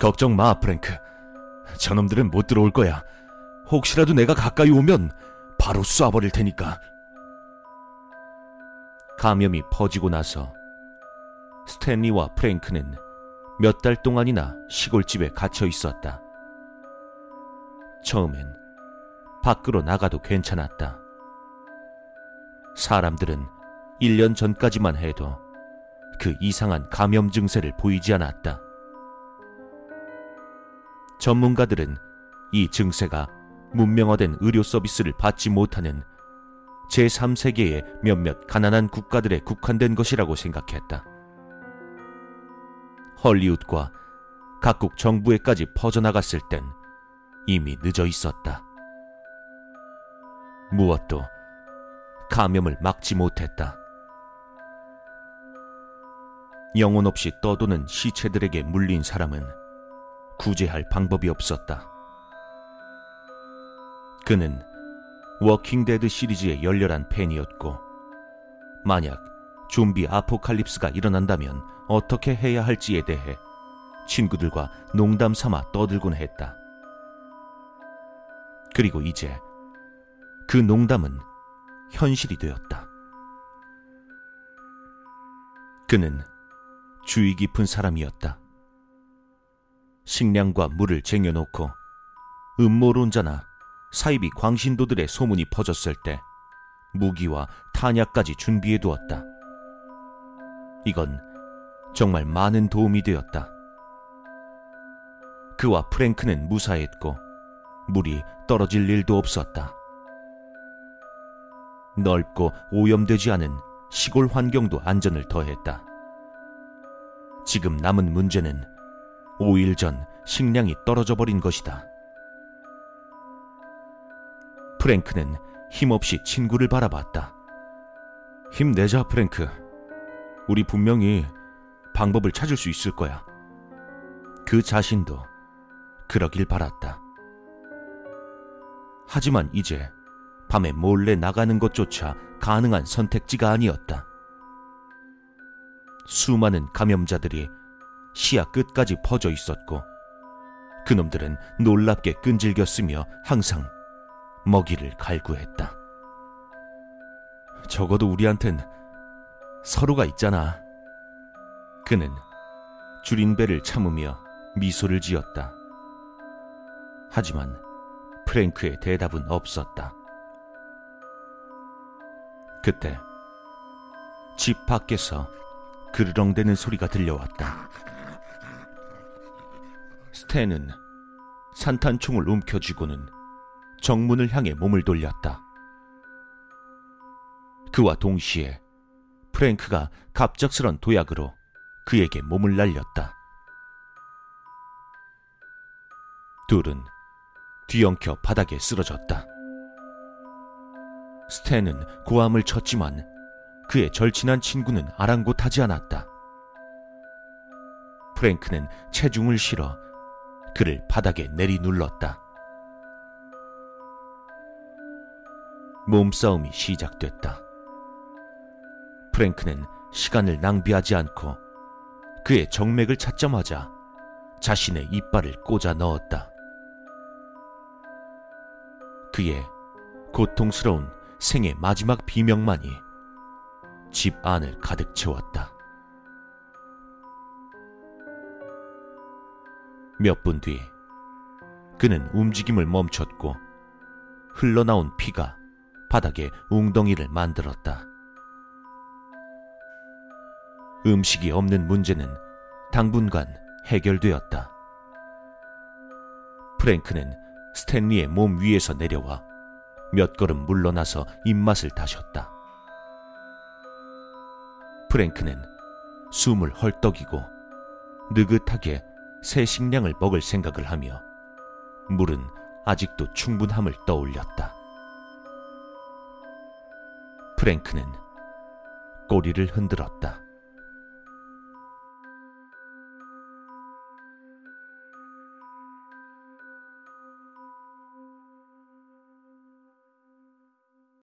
걱정 마, 프랭크. 저놈들은 못 들어올 거야. 혹시라도 내가 가까이 오면 바로 쏴버릴 테니까. 감염이 퍼지고 나서 스탠리와 프랭크는 몇 달 동안이나 시골집에 갇혀 있었다. 처음엔 밖으로 나가도 괜찮았다. 사람들은 1년 전까지만 해도 그 이상한 감염 증세를 보이지 않았다. 전문가들은 이 증세가 문명화된 의료 서비스를 받지 못하는 제3세계의 몇몇 가난한 국가들에 국한된 것이라고 생각했다. 헐리우드과 각국 정부에까지 퍼져나갔을 땐 이미 늦어 있었다. 무엇도 감염을 막지 못했다. 영혼 없이 떠도는 시체들에게 물린 사람은 구제할 방법이 없었다. 그는 Walking Dead 시리즈의 열렬한 팬이었고, 만약 좀비 아포칼립스가 일어난다면 어떻게 해야 할지에 대해 친구들과 농담 삼아 떠들곤 했다. 그리고 이제 그 농담은 현실이 되었다. 그는 주의 깊은 사람이었다. 식량과 물을 쟁여놓고 음모론자나 사이비 광신도들의 소문이 퍼졌을 때 무기와 탄약까지 준비해 두었다. 이건 정말 많은 도움이 되었다. 그와 프랭크는 무사했고 물이 떨어질 일도 없었다. 넓고 오염되지 않은 시골 환경도 안전을 더했다. 지금 남은 문제는 5일 전 식량이 떨어져 버린 것이다. 프랭크는 힘없이 친구를 바라봤다. 힘내자, 프랭크. 우리 분명히 방법을 찾을 수 있을 거야. 그 자신도 그러길 바랐다. 하지만 이제 밤에 몰래 나가는 것조차 가능한 선택지가 아니었다. 수많은 감염자들이 시야 끝까지 퍼져 있었고 그놈들은 놀랍게 끈질겼으며 항상 먹이를 갈구했다. 적어도 우리한텐 서로가 있잖아. 그는 줄인 배를 참으며 미소를 지었다. 하지만 프랭크의 대답은 없었다. 그때 집 밖에서 그르렁대는 소리가 들려왔다. 스탠은 산탄총을 움켜쥐고는 정문을 향해 몸을 돌렸다. 그와 동시에 프랭크가 갑작스런 도약으로 그에게 몸을 날렸다. 둘은 뒤엉켜 바닥에 쓰러졌다. 스탠은 고함을 쳤지만 그의 절친한 친구는 아랑곳하지 않았다. 프랭크는 체중을 실어 그를 바닥에 내리눌렀다. 몸싸움이 시작됐다. 프랭크는 시간을 낭비하지 않고 그의 정맥을 찾자마자 자신의 이빨을 꽂아 넣었다. 그의 고통스러운 생의 마지막 비명만이 집 안을 가득 채웠다. 몇 분 뒤, 그는 움직임을 멈췄고 흘러나온 피가 바닥에 웅덩이를 만들었다. 음식이 없는 문제는 당분간 해결되었다. 프랭크는 스탠리의 몸 위에서 내려와 몇 걸음 물러나서 입맛을 다셨다. 프랭크는 숨을 헐떡이고 느긋하게 새 식량을 먹을 생각을 하며 물은 아직도 충분함을 떠올렸다. 프랭크는 꼬리를 흔들었다.